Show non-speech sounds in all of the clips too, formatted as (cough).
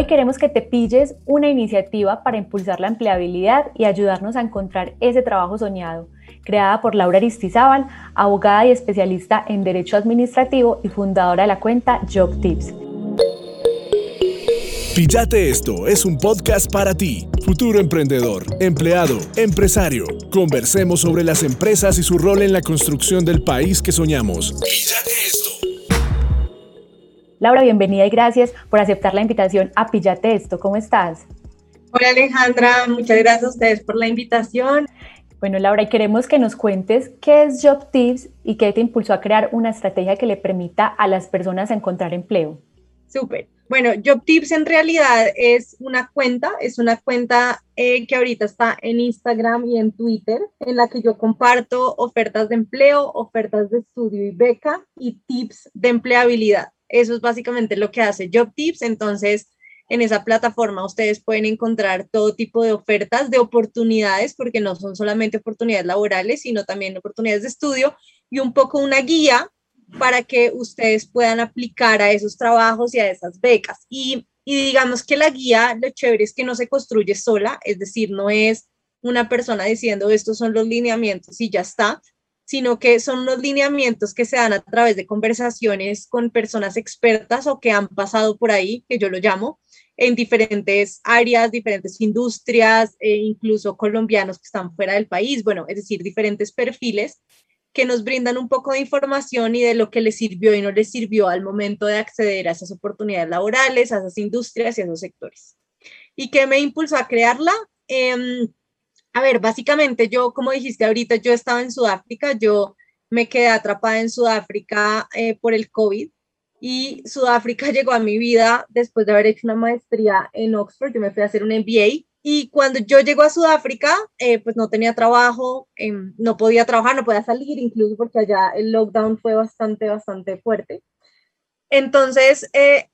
Hoy queremos que te pilles una iniciativa para impulsar la empleabilidad y ayudarnos a encontrar ese trabajo soñado, creada por Laura Aristizábal, abogada y especialista en Derecho Administrativo y fundadora de la cuenta Job Tips. Píllate esto es un podcast para ti, futuro emprendedor, empleado, empresario. Conversemos sobre las empresas y su rol en la construcción del país que soñamos. Píllate esto. Laura, bienvenida y gracias por aceptar la invitación a Pillate Esto. ¿Cómo estás? Hola Alejandra, muchas gracias a ustedes por la invitación. Bueno, Laura, y queremos que nos cuentes qué es Job Tips y qué te impulsó a crear una estrategia que le permita a las personas encontrar empleo. Súper. Bueno, Job Tips en realidad es una cuenta, es una cuenta eh, que ahorita está en Instagram y en Twitter, en la que yo comparto ofertas de empleo, ofertas de estudio y beca y tips de empleabilidad. Eso es básicamente lo que hace Job Tips. Entonces, en esa plataforma ustedes pueden encontrar todo tipo de ofertas, de oportunidades, porque no son solamente oportunidades laborales, sino también oportunidades de estudio y un poco una guía para que ustedes puedan aplicar a esos trabajos y a esas becas. Y, y digamos que la guía, lo chévere es que no se construye sola, es decir, no es una persona diciendo estos son los lineamientos y ya está, sino que son unos lineamientos que se dan a través de conversaciones con personas expertas o que han pasado por ahí, que yo lo llamo, en diferentes áreas, diferentes industrias, e incluso colombianos que están fuera del país, bueno, es decir, diferentes perfiles que nos brindan un poco de información y de lo que les sirvió y no les sirvió al momento de acceder a esas oportunidades laborales, a esas industrias y a esos sectores. ¿Y qué me impulsó a crearla? Eh, a ver, básicamente yo, como dijiste ahorita, yo estaba en Sudáfrica, yo me quedé atrapada en Sudáfrica eh, por el COVID y Sudáfrica (laughs) llegó a mi vida después de haber hecho una maestría en Oxford, yo me fui a hacer un MBA y cuando yo llego a Sudáfrica, eh, pues no tenía trabajo, em, no podía trabajar, no podía salir, incluso porque allá el lockdown fue bastante, bastante fuerte. Entonces, eh,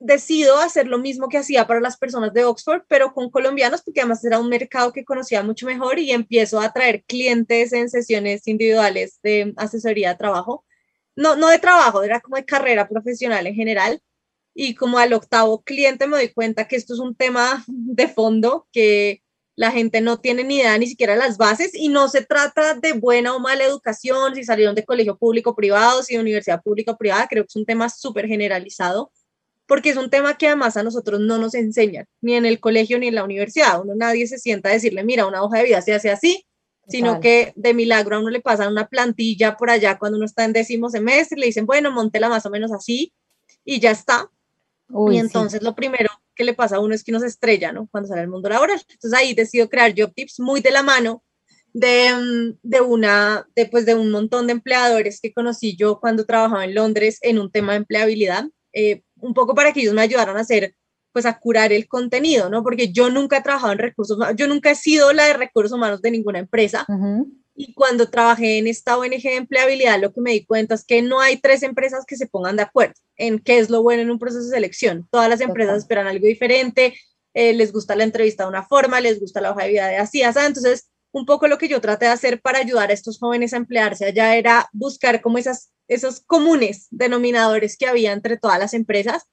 decido hacer lo mismo que hacía para las personas de Oxford, pero con colombianos, porque además era un mercado que conocía mucho mejor y empiezo a traer clientes en sesiones individuales de asesoría de trabajo. No, no de trabajo, era como de carrera profesional en general. Y como al octavo cliente me doy cuenta que esto es un tema (laughs) de fondo, que la gente no tiene ni idea ni siquiera las bases y no se trata de buena o mala educación, si salieron de colegio público privado, si de universidad pública o privada, creo que es un tema súper generalizado porque es un tema que además a nosotros no nos enseñan, ni en el colegio ni en la universidad. Uno nadie se sienta a decirle, mira, una hoja de vida se hace así, sino que de milagro a uno le pasan una plantilla por allá cuando uno está en décimo semestre, le dicen, bueno, montela más o menos así y ya está. y entonces lo primero que le pasa a uno es que uno se estrella, ¿no? Cuando sale al mundo laboral. Entonces ahí decido crear Job Tips muy de la mano de, mm, de, una, de, pues, de un montón de empleadores que conocí yo cuando trabajaba en Londres en un tema de empleabilidad. Eh, un poco para que ellos me ayudaran a hacer, pues a curar el contenido, ¿no? Porque yo nunca he trabajado en recursos humanos, yo nunca he sido la de recursos humanos de ninguna empresa. Y cuando trabajé en esta ONG de empleabilidad, lo que me di cuenta es que no hay tres empresas que se pongan de acuerdo en qué es lo bueno en un proceso de selección. Todas las empresas esperan algo diferente, eh, les gusta la entrevista de una forma, les gusta la hoja de vida de así, así. Entonces, un poco lo que yo traté de hacer para ayudar a estos jóvenes a emplearse allá era buscar como esas esos comunes denominadores que había entre todas las empresas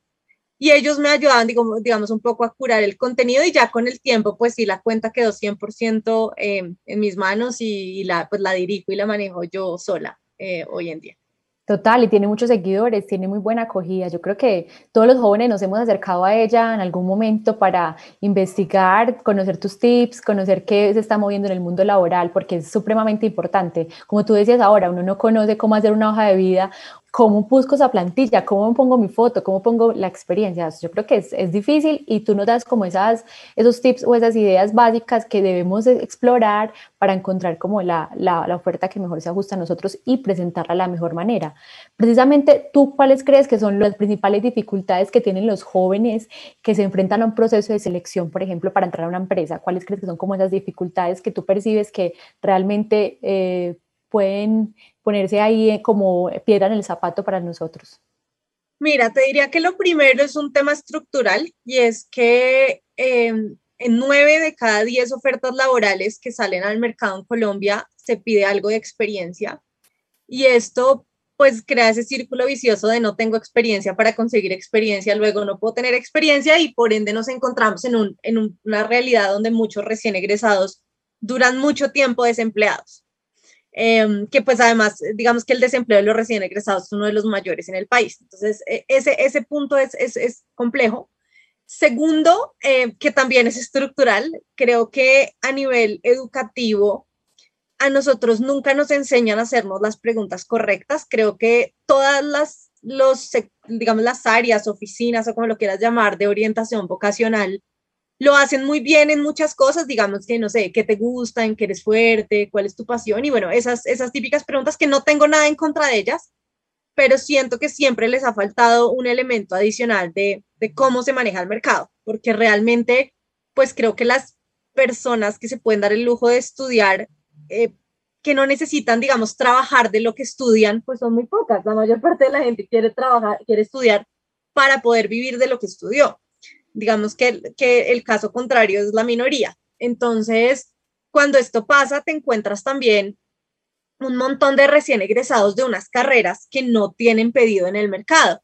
y ellos me ayudaban, digamos, un poco a curar el contenido y ya con el tiempo, pues sí, la cuenta quedó 100% eh, en mis manos y, la, pues la dirijo y la manejo yo sola eh, hoy en día. Total, y tiene muchos seguidores, tiene muy buena acogida. Yo creo que todos los jóvenes nos hemos acercado a ella en algún momento para investigar, conocer tus tips, conocer qué se está moviendo en el mundo laboral, porque es supremamente importante. Como tú decías ahora, uno no conoce cómo hacer una hoja de vida ¿cómo busco esa plantilla? ¿Cómo pongo mi foto? ¿Cómo pongo la experiencia? Yo creo que es, es, difícil y tú nos das como esas, esos tips o esas ideas básicas que debemos explorar para encontrar como la, la, la, oferta que mejor se ajusta a nosotros y presentarla de la mejor manera. Precisamente, ¿tú cuáles crees que son las principales dificultades que tienen los jóvenes que se enfrentan a un proceso de selección, por ejemplo, para entrar a una empresa? ¿Cuáles crees que son como esas dificultades que tú percibes que realmente... Eh, pueden ponerse ahí eh, como piedra en el zapato para nosotros? Mira, te diría que lo primero es un tema estructural y es que em, en nueve de cada diez ofertas laborales que salen al mercado en Colombia se pide algo de experiencia y esto pues crea ese círculo vicioso de no tengo experiencia para conseguir experiencia, luego no puedo tener experiencia y por ende nos encontramos en, un, en una realidad donde muchos recién egresados duran mucho tiempo desempleados. Em, que pues además, digamos que el desempleo de los recién egresados es uno de los mayores en el país. Entonces, e, ese, ese punto es, es, complejo. Segundo, eh, que también es estructural, creo que a nivel educativo a nosotros nunca nos enseñan a hacernos las preguntas correctas. Creo que todas las, los, digamos, las áreas, oficinas o como lo quieras llamar, de orientación vocacional, lo hacen muy bien en muchas cosas, digamos que no sé, qué te gusta, en qué eres fuerte, cuál es tu pasión y bueno, esas, esas típicas preguntas que no tengo nada en contra de ellas, pero siento que siempre les ha faltado un elemento adicional de, de cómo se maneja el mercado, porque realmente, pues creo que las personas que se pueden dar el lujo de estudiar eh, que no necesitan, digamos, trabajar de lo que estudian, pues son muy pocas. La mayor parte de la gente quiere trabajar, quiere estudiar para poder vivir de lo que estudió. Digamos que, que el caso contrario es la minoría. Entonces, cuando esto pasa, te encuentras también un montón de recién egresados de unas carreras que no tienen pedido en el mercado.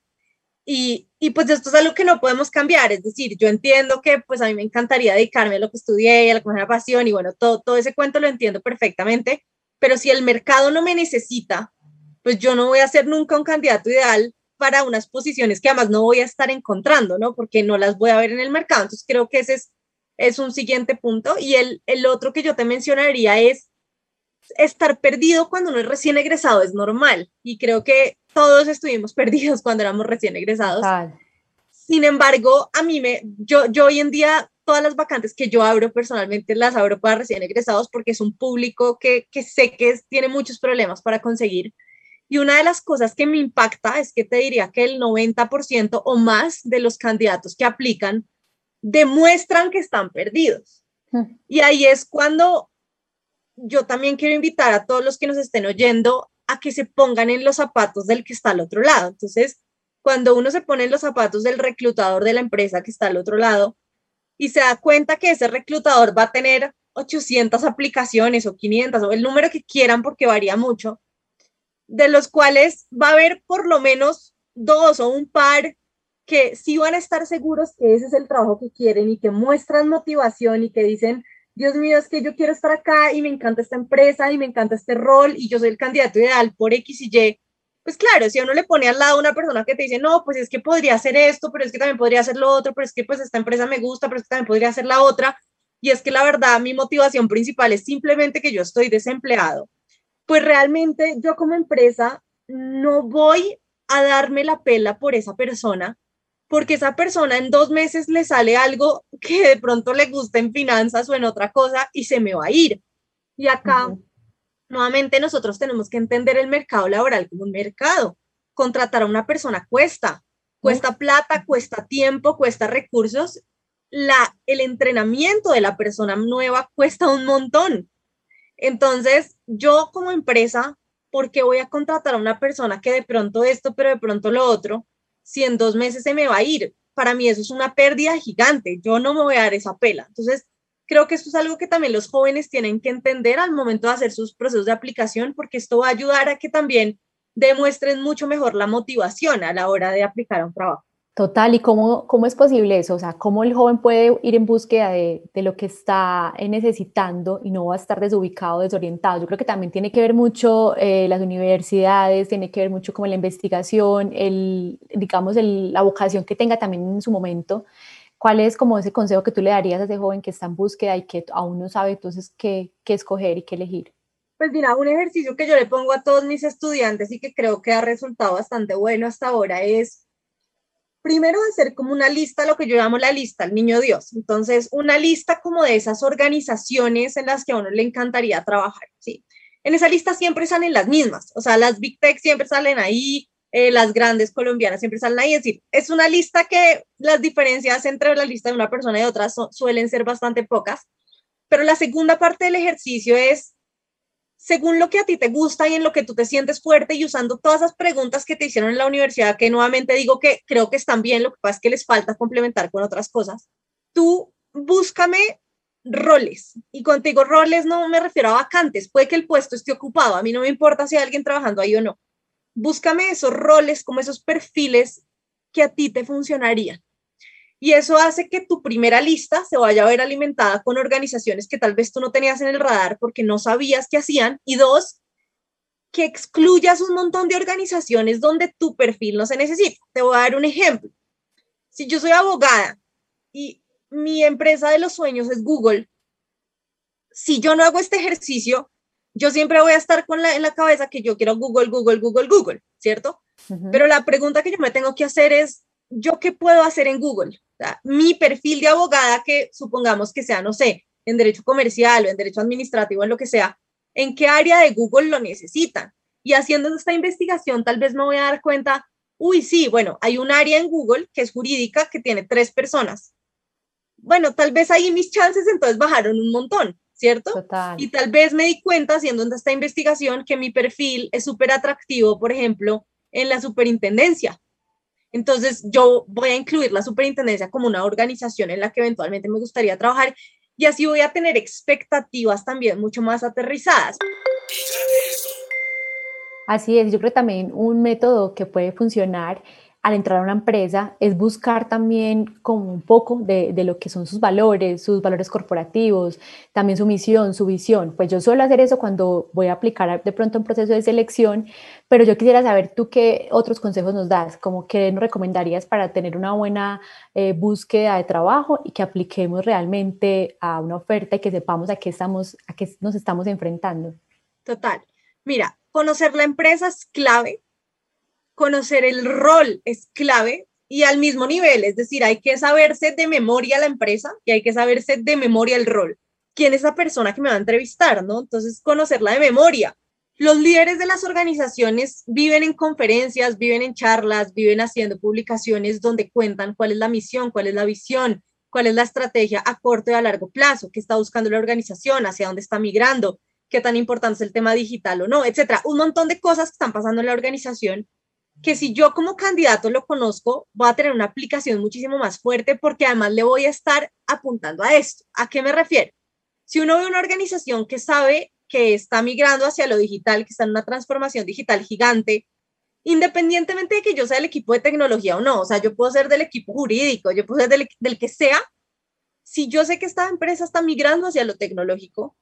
Y, y, pues esto es algo que no podemos cambiar, es decir, yo entiendo que pues a mí me encantaría dedicarme a lo que estudié, a la que pasión y bueno, todo, todo ese cuento lo entiendo perfectamente, pero si el mercado no me necesita, pues yo no voy a ser nunca un candidato ideal para unas posiciones que además no voy a estar encontrando, ¿no? Porque no las voy a ver en el mercado. Entonces creo que ese es, es un siguiente punto. Y el, el otro que yo te mencionaría es estar perdido cuando uno es recién egresado es normal. Y creo que todos estuvimos (laughs) perdidos cuando éramos recién egresados. Sin embargo, a mí me, yo, yo hoy en día, todas las vacantes que yo abro personalmente las abro para recién egresados porque es un público que, que sé que tiene muchos problemas para conseguir. Y una de las cosas que me impacta es que te diría que el 90% o más de los candidatos que aplican demuestran que están perdidos. Hmm. Y ahí es cuando yo también quiero invitar a todos los que nos estén oyendo a que se pongan en los zapatos del que está al otro lado. Entonces, cuando uno se pone en los zapatos del reclutador de la empresa que está al otro lado y se da cuenta que ese reclutador va a tener 800 aplicaciones o 500 o el número que quieran porque varía mucho, de los cuales va a haber por lo menos dos o un par que sí van a estar seguros que ese es el trabajo que quieren y que muestran motivación y que dicen, Dios mío, es que yo quiero estar acá y me encanta esta empresa y me encanta este rol y yo soy el candidato ideal por X y Y, pues claro, si uno le pone al lado a una persona que te dice, no, pues es que podría hacer esto, pero es que también podría hacer lo otro, pero es que pues esta empresa me gusta, pero es que también podría hacer la otra, y es que la verdad mi motivación principal es simplemente que yo estoy desempleado, pues realmente yo como empresa no voy a darme la pela por esa persona porque esa persona en dos meses le sale algo que de pronto le gusta en finanzas o en otra cosa y se me va a ir. Y acá, nuevamente, nosotros tenemos que entender el mercado laboral como un mercado. Contratar a una persona cuesta, cuesta plata, cuesta tiempo, cuesta recursos. La, el entrenamiento de la persona nueva cuesta un montón. Entonces, yo como empresa, ¿por qué voy a contratar a una persona que de pronto esto, pero de pronto lo otro? si en dos meses se me va a ir. Para mí eso es una pérdida gigante. Yo no me voy a dar esa pela. Entonces, creo que esto es algo que también los jóvenes tienen que entender al momento de hacer sus procesos de aplicación, porque esto va a ayudar a que también demuestren mucho mejor la motivación a la hora de aplicar a un trabajo. Total, ¿y cómo, cómo es posible eso? O sea, ¿cómo el joven puede ir en búsqueda de, de, lo que está necesitando y no va a estar desubicado, desorientado? Yo creo que también tiene que ver mucho eh, las universidades, tiene que ver mucho como la investigación, el, digamos, la vocación que tenga también en su momento. ¿Cuál es como ese consejo que tú le darías a ese joven que está en búsqueda y que aún no sabe entonces qué, qué escoger y qué elegir? Pues mira, un ejercicio que yo le pongo a todos mis estudiantes y que creo que ha resultado bastante bueno hasta ahora es primero hacer como una lista, lo que yo llamo la lista, el niño Dios. Entonces, una lista como de esas organizaciones en las que a uno le encantaría trabajar, ¿sí? En esa lista siempre salen las mismas, o sea, las Big Tech siempre salen ahí, eh, las grandes colombianas siempre salen ahí, es decir, es una lista que las diferencias entre la lista de una persona y otra suelen ser bastante pocas, pero la segunda parte del ejercicio es según lo que a ti te gusta y en lo que tú te sientes fuerte y usando todas esas preguntas que te hicieron en la universidad, que nuevamente digo que creo que están bien, lo que pasa es que les falta complementar con otras cosas, tú búscame roles. Y contigo roles no me refiero a vacantes, puede que el puesto esté ocupado, a mí no me importa si hay alguien trabajando ahí o no, búscame esos roles, como esos perfiles que a ti te funcionarían. Y eso hace que tu primera lista se vaya a ver alimentada con organizaciones que tal vez tú no tenías en el radar porque no sabías qué hacían. Y dos, que excluyas un montón de organizaciones donde tu perfil no se necesita. Te voy a dar un ejemplo. Si yo soy abogada y mi empresa de los sueños es Google, si yo no hago este ejercicio, yo siempre voy a estar con la, en la cabeza que yo quiero Google, Google, Google, Google, ¿cierto? Pero la pregunta que yo me tengo que hacer es, ¿yo qué puedo hacer en Google? mi perfil de abogada, que supongamos que sea, no sé, en derecho comercial o en derecho administrativo, en lo que sea, ¿en qué área de Google lo necesitan? Y haciendo esta investigación, tal vez me voy a dar cuenta, uy, sí, bueno, hay un área en Google que es jurídica que tiene tres personas. Bueno, tal vez ahí mis chances entonces bajaron un montón, ¿cierto? Y tal vez me di cuenta haciendo esta investigación que mi perfil es súper atractivo, por ejemplo, en la superintendencia. Entonces, yo voy a incluir la superintendencia como una organización en la que eventualmente me gustaría trabajar y así voy a tener expectativas también mucho más aterrizadas. Así es, yo creo también un método que puede funcionar al entrar a una empresa es buscar también como un poco de, de, lo que son sus valores, sus valores corporativos, también su misión, su visión. Pues yo suelo hacer eso cuando voy a aplicar de pronto un proceso de selección, pero yo quisiera saber tú qué otros consejos nos das, como qué nos recomendarías para tener una buena eh, búsqueda de trabajo y que apliquemos realmente a una oferta y que sepamos a qué, estamos, a qué nos estamos enfrentando. Total. Mira, conocer la empresa es clave conocer el rol es clave y al mismo nivel, es decir, hay que saberse de memoria la empresa y hay que saberse de memoria el rol. ¿Quién es esa persona que me va a entrevistar, no? Entonces, conocerla de memoria. Los líderes de las organizaciones viven en conferencias, viven en charlas, viven haciendo publicaciones donde cuentan cuál es la misión, cuál es la visión, cuál es la estrategia a corto y a largo plazo, qué está buscando la organización, hacia dónde está migrando, qué tan importante es el tema digital o no, etcétera. Un montón de cosas que están pasando en la organización que si yo como candidato lo conozco, voy a tener una aplicación muchísimo más fuerte porque además le voy a estar apuntando a esto. ¿A qué me refiero? Si uno ve una organización que sabe que está migrando hacia lo digital, que está en una transformación digital gigante, independientemente de que yo sea del equipo de tecnología o no, o sea, yo puedo ser del equipo jurídico, yo puedo ser del, del que sea, si yo sé que esta empresa está migrando hacia lo tecnológico,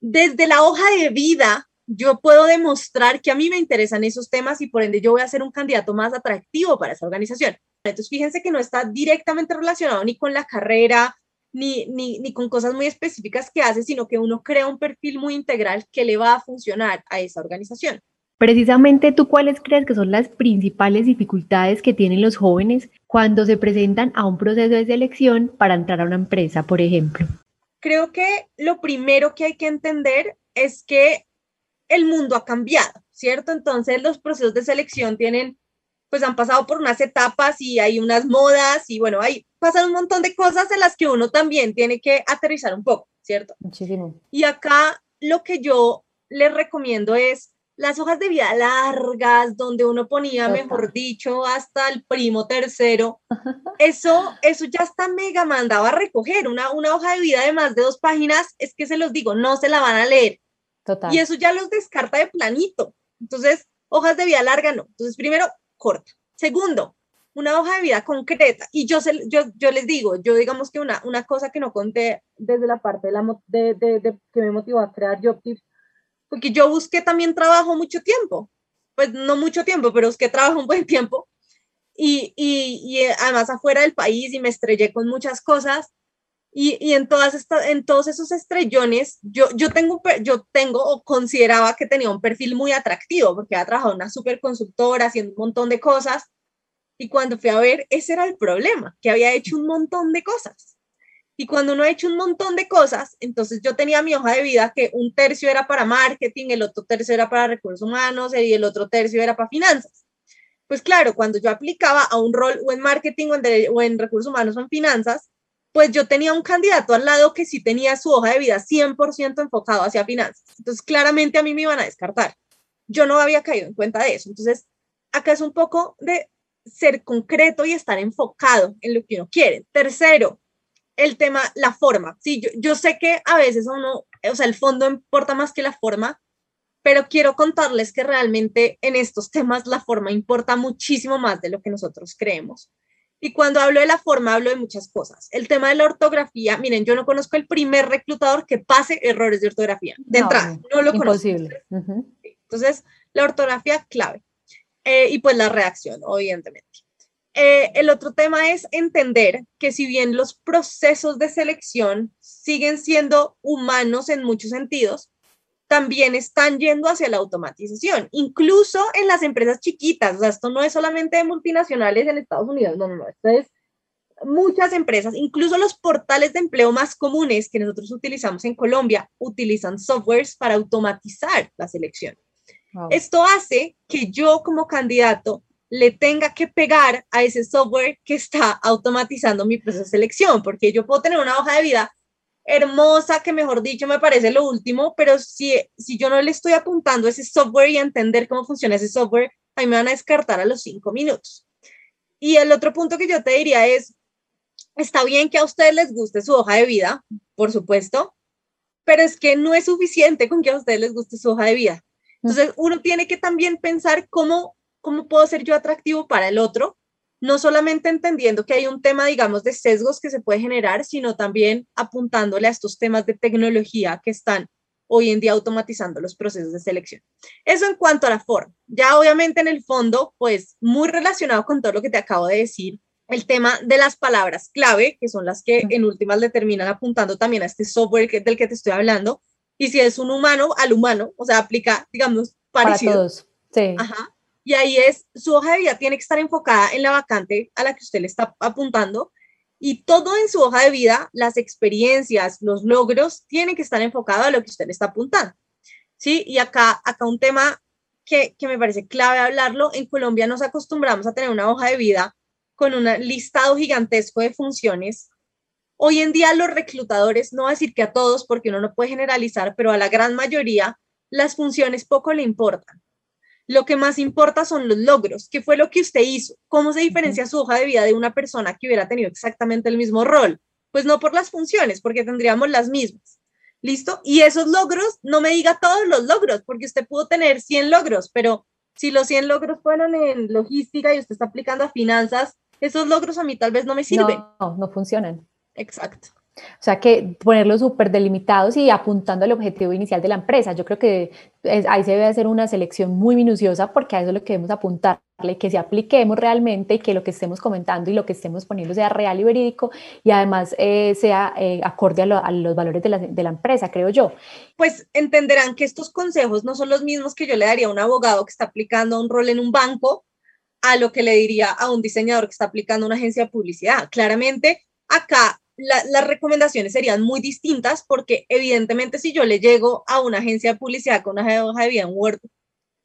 desde la hoja de vida yo puedo demostrar que a mí me interesan esos temas y por ende yo voy a ser un candidato más atractivo para esa organización. Entonces, fíjense que no está directamente relacionado ni con la carrera, ni, ni, ni, con cosas muy específicas que hace, sino que uno crea un perfil muy integral que le va a funcionar a esa organización. Precisamente, ¿tú cuáles crees que son las principales dificultades que tienen los jóvenes cuando se presentan a un proceso de selección para entrar a una empresa, por ejemplo? Creo que lo primero que hay que entender es que el mundo ha cambiado, ¿cierto? Entonces los procesos de selección tienen, pues han pasado por unas etapas y hay unas modas y bueno, hay pasan un montón de cosas en las que uno también tiene que aterrizar un poco, ¿cierto? Muchísimo. Y acá lo que yo les recomiendo es las hojas de vida largas, donde uno ponía, mejor dicho, hasta el primo tercero, (laughs) eso, eso ya está mega mandado a recoger. Una, una hoja de vida de más de dos páginas, es que se los digo, no se la van a leer. Y eso ya los descarta de planito. Entonces, hojas de vida larga no. Entonces, primero, corta. Segundo, una hoja de vida concreta. Y yo, yo, yo les digo, yo digamos que una, una cosa que no conté desde la parte de, la, de, de, que me motivó a crear JobTips, porque yo busqué también trabajo mucho tiempo. Pues no mucho tiempo, pero busqué trabajo un buen tiempo. Y, y, y además afuera del país y me estrellé con muchas cosas y, en, todas estas, en todos esos estrellones, yo, yo, tengo, yo tengo o consideraba que tenía un perfil muy atractivo porque había trabajado en una super consultora haciendo un montón de cosas. Y cuando fui a ver, ese era el problema, que había hecho un montón de cosas. Y cuando uno ha hecho un montón de cosas, entonces yo tenía mi hoja de vida que un tercio era para marketing, el otro tercio era para recursos humanos y el otro tercio era para finanzas. Pues claro, cuando yo aplicaba a un rol o en marketing o o en recursos humanos o en finanzas, pues yo tenía un candidato al lado que sí tenía su hoja de vida 100% enfocado hacia finanzas. Entonces, claramente a mí me iban a descartar. Yo no había caído en cuenta de eso. Entonces, acá es un poco de ser concreto y estar enfocado en lo que uno quiere. Tercero, el tema, la forma. Sí, yo, yo sé que a veces uno, o sea, el fondo importa más que la forma, pero quiero contarles que realmente en estos temas la forma importa muchísimo más de lo que nosotros creemos. Y cuando hablo de la forma, hablo de muchas cosas. El tema de la ortografía, miren, yo no conozco el primer reclutador que pase errores de ortografía. De entrada, no lo imposible. conozco. Entonces, la ortografía clave. Eh, y pues la reacción, evidentemente. Eh, el otro tema es entender que si bien los procesos de selección siguen siendo humanos en muchos sentidos, también están yendo hacia la automatización, incluso en las empresas chiquitas. O sea, esto no es solamente de multinacionales en Estados Unidos, no, no, no, esto es muchas empresas, incluso los portales de empleo más comunes que nosotros utilizamos en Colombia, utilizan softwares para automatizar la selección. Esto hace que yo como candidato le tenga que pegar a ese software que está automatizando mi proceso de selección, porque yo puedo tener una hoja de vida hermosa, que mejor dicho me parece lo último, pero si, si yo no le estoy apuntando ese software y a entender cómo funciona ese software, ahí me van a descartar a los cinco minutos. Y el otro punto que yo te diría es, está bien que a ustedes les guste su hoja de vida, por supuesto, pero es que no es suficiente con que a ustedes les guste su hoja de vida. Entonces, uno tiene que también pensar cómo, cómo puedo ser yo atractivo para el otro no solamente entendiendo que hay un tema, digamos, de sesgos que se puede generar, sino también apuntándole a estos temas de tecnología que están hoy en día automatizando los procesos de selección. Eso en cuanto a la forma. Ya obviamente en el fondo, pues muy relacionado con todo lo que te acabo de decir, el tema de las palabras clave, que son las que en últimas le terminan apuntando también a este software del que te estoy hablando, y si es un humano, al humano, o sea, aplica, digamos, parecido. Para todos. Sí. Ajá. Y ahí es, su hoja de vida tiene que estar enfocada en la vacante a la que usted le está apuntando y todo en su hoja de vida, las experiencias, los logros, tienen que estar enfocados a lo que usted le está apuntando. ¿Sí? Y acá, acá un tema que, que me parece clave hablarlo, en Colombia nos acostumbramos a tener una hoja de vida con un listado gigantesco de funciones. Hoy en día los reclutadores, no voy a decir que a todos, porque uno no puede generalizar, pero a la gran mayoría, las funciones poco le importan lo que más importa son los logros. ¿Qué fue lo que usted hizo? ¿Cómo se diferencia su hoja de vida de una persona que hubiera tenido exactamente el mismo rol? Pues no por las funciones, porque tendríamos las mismas. ¿Listo? Y esos logros, no me diga todos los logros, porque usted pudo tener 100 logros, pero si los 100 logros fueron en logística y usted está aplicando a finanzas, esos logros a mí tal vez no me sirven. No, no funcionan. Exacto. O sea, que ponerlos súper delimitados y apuntando al objetivo inicial de la empresa. Yo creo que ahí se debe hacer una selección muy minuciosa porque a eso es lo que debemos apuntarle, que se apliquemos realmente y que lo que estemos comentando y lo que estemos poniendo sea real y verídico y además eh, sea eh, acorde a, los valores de la, de la empresa, creo yo. Pues entenderán que estos consejos no son los mismos que yo le daría a un abogado que está aplicando un rol en un banco a lo que le diría a un diseñador que está aplicando una agencia de publicidad. Claramente, acá las recomendaciones serían muy distintas porque evidentemente si yo le llego a una agencia de publicidad con una hoja de vida en Word,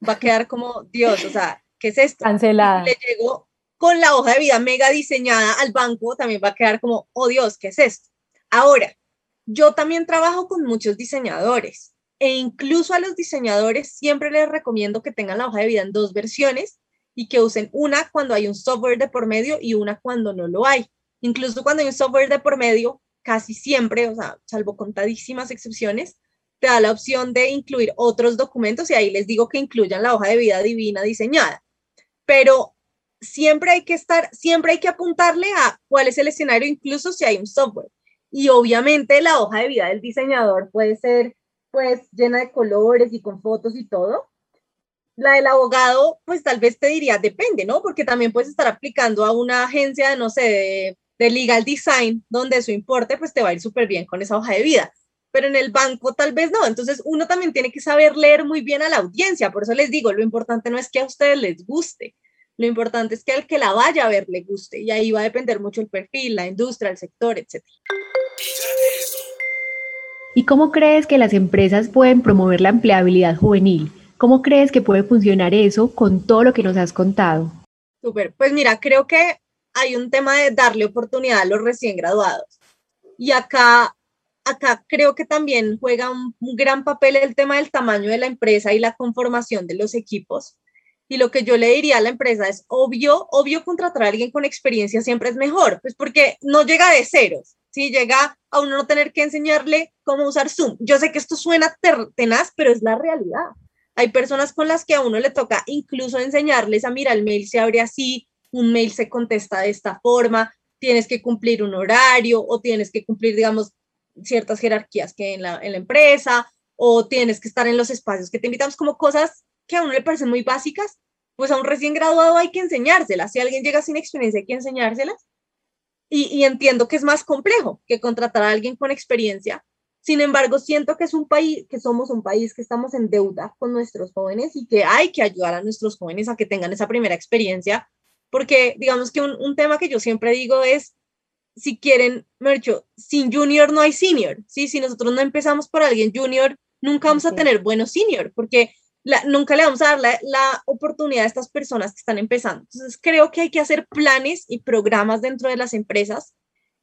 va a quedar como, Dios, o sea, ¿qué es esto? Cancelada. Si le llego con la hoja de vida mega diseñada al banco, también va a quedar como, oh Dios, ¿qué es esto? Ahora, yo también trabajo con muchos diseñadores e incluso a los diseñadores siempre les recomiendo que tengan la hoja de vida en dos versiones y que usen una cuando hay un software de por medio y una cuando no lo hay Incluso cuando hay un software de por medio, casi siempre, o sea, salvo contadísimas excepciones, te da la opción de incluir otros documentos y ahí les digo que incluyan la hoja de vida divina diseñada. Pero siempre hay que estar, siempre hay que apuntarle a cuál es el escenario, incluso si hay un software. Y obviamente la hoja de vida del diseñador puede ser pues llena de colores y con fotos y todo. La del abogado, pues tal vez te diría, depende, ¿no? Porque también puedes estar aplicando a una agencia, no sé, de de legal design, donde su importe pues te va a ir súper bien con esa hoja de vida. Pero en el banco tal vez no. Entonces uno también tiene que saber leer muy bien a la audiencia. Por eso les digo, lo importante no es que a ustedes les guste. Lo importante es que al que la vaya a ver le guste. Y ahí va a depender mucho el perfil, la industria, el sector, etc. ¿Y cómo crees que las empresas pueden promover la empleabilidad juvenil? ¿Cómo crees que puede funcionar eso con todo lo que nos has contado? Súper, pues mira, creo que hay un tema de darle oportunidad a los recién graduados. Y acá, acá creo que también juega un, gran papel el tema del tamaño de la empresa y la conformación de los equipos. Y lo que yo le diría a la empresa es obvio, obvio contratar a alguien con experiencia siempre es mejor, pues porque no llega de ceros, si llega a uno no tener que enseñarle cómo usar Zoom. Yo sé que esto suena tenaz, pero es la realidad. Hay personas con las que a uno le toca incluso enseñarles a mirar el mail se abre así, un mail se contesta de esta forma, tienes que cumplir un horario o tienes que cumplir, digamos, ciertas jerarquías que en la, en la empresa o tienes que estar en los espacios que te invitamos, como cosas que a uno le parecen muy básicas, pues a un recién graduado hay que enseñárselas. Si alguien llega sin experiencia, hay que enseñárselas. Y, y, entiendo que es más complejo que contratar a alguien con experiencia. Sin embargo, siento que es un país, que somos un país que estamos en deuda con nuestros jóvenes y que hay que ayudar a nuestros jóvenes a que tengan esa primera experiencia, porque digamos que un, un tema que yo siempre digo es, si quieren, Mercho, sin junior no hay senior, ¿sí? Si nosotros no empezamos por alguien junior, nunca vamos a tener buenos senior, porque nunca le vamos a dar la, oportunidad a estas personas que están empezando. Entonces, creo que hay que hacer planes y programas dentro de las empresas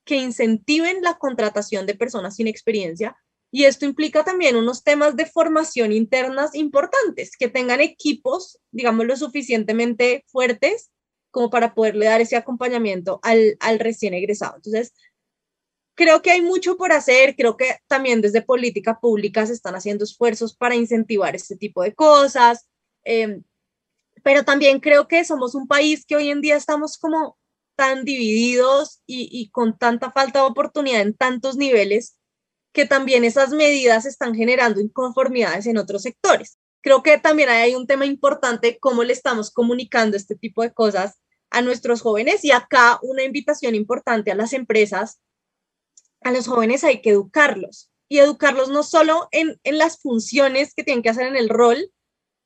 que incentiven la contratación de personas sin experiencia. Y esto implica también unos temas de formación internas importantes, que tengan equipos, digamos, lo suficientemente fuertes como para poderle dar ese acompañamiento al, al recién egresado. Entonces, creo que hay mucho por hacer, creo que también desde política pública se están haciendo esfuerzos para incentivar este tipo de cosas, em, pero también creo que somos un país que hoy en día estamos como tan divididos y, y con tanta falta de oportunidad en tantos niveles que también esas medidas están generando inconformidades en otros sectores. Creo que también hay un tema importante, cómo le estamos comunicando este tipo de cosas a nuestros jóvenes y acá una invitación importante a las empresas a los jóvenes hay que educarlos y educarlos no solo en, las funciones que tienen que hacer en el rol,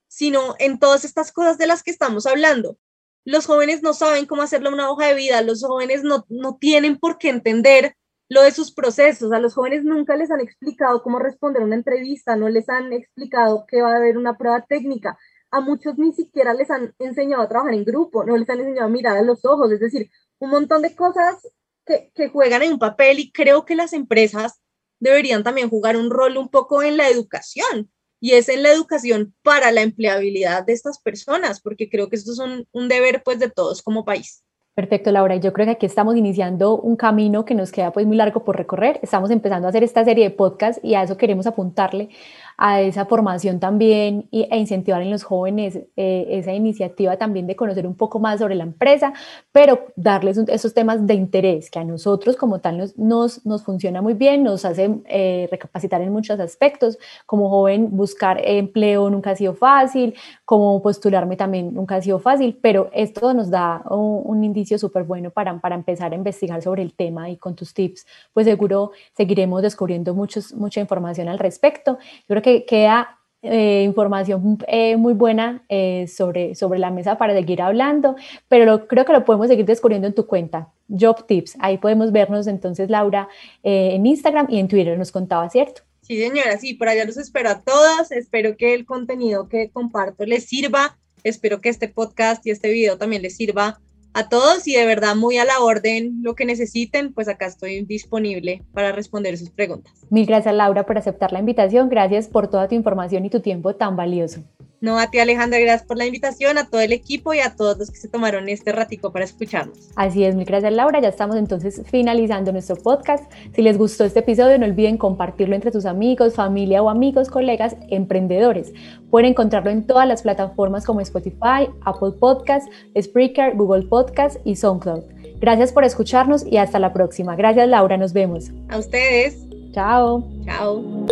sino en todas estas cosas de las que estamos hablando. Los jóvenes no saben cómo hacerlo una hoja de vida, los jóvenes no, no tienen por qué entender lo de sus procesos. A los jóvenes nunca les han explicado cómo responder a una entrevista, no les han explicado que va a haber una prueba técnica. A muchos ni siquiera les han enseñado a trabajar en grupo, no les han enseñado a mirar a los ojos, es decir, un montón de cosas que, juegan en un papel y creo que las empresas deberían también jugar un rol un poco en la educación y es en la educación para la empleabilidad de estas personas, porque creo que esto es un, un deber pues de todos como país. Perfecto, Laura. Yo creo que aquí estamos iniciando un camino que nos queda pues muy largo por recorrer. Estamos empezando a hacer esta serie de podcasts y a eso queremos apuntarle a esa formación también e incentivar en los jóvenes eh, esa iniciativa también de conocer un poco más sobre la empresa, pero darles esos temas de interés que a nosotros como tal nos, nos, funciona muy bien, nos hace eh, recapacitar en muchos aspectos. Como joven, buscar empleo nunca ha sido fácil, como postularme también nunca ha sido fácil, pero esto nos da un, un indicio súper bueno para, para empezar a investigar sobre el tema y con tus tips, pues seguro seguiremos descubriendo muchos, mucha información al respecto. Yo creo que queda eh, información eh, muy buena eh, sobre, sobre la mesa para seguir hablando, pero creo que lo podemos seguir descubriendo en tu cuenta, Job Tips. Ahí podemos vernos entonces, Laura, en Instagram y en Twitter, nos contaba, ¿cierto? Sí, señora, sí, por allá los espero a todas. Espero que el contenido que comparto les sirva. Espero que este podcast y este video también les sirva a todos y de verdad muy a la orden lo que necesiten, pues acá estoy disponible para responder sus preguntas. Mil gracias Laura por aceptar la invitación, gracias por toda tu información y tu tiempo tan valioso. No, a ti Alejandra, gracias por la invitación, a todo el equipo y a todos los que se tomaron este ratico para escucharnos. Así es, mil gracias Laura, ya estamos entonces finalizando nuestro podcast. Si les gustó este episodio, no olviden compartirlo entre sus amigos, familia o amigos, colegas, emprendedores. Pueden encontrarlo en todas las plataformas como Spotify, Apple Podcasts, Spreaker, Google Podcasts y SoundCloud. Gracias por escucharnos y hasta la próxima. Gracias Laura, nos vemos. A ustedes. Chao. Chao.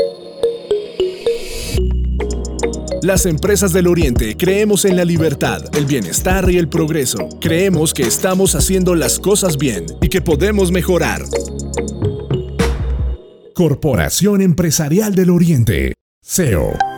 Las empresas del Oriente creemos en la libertad, el bienestar y el progreso. Creemos que estamos haciendo las cosas bien y que podemos mejorar. Corporación Empresarial del Oriente. CEO.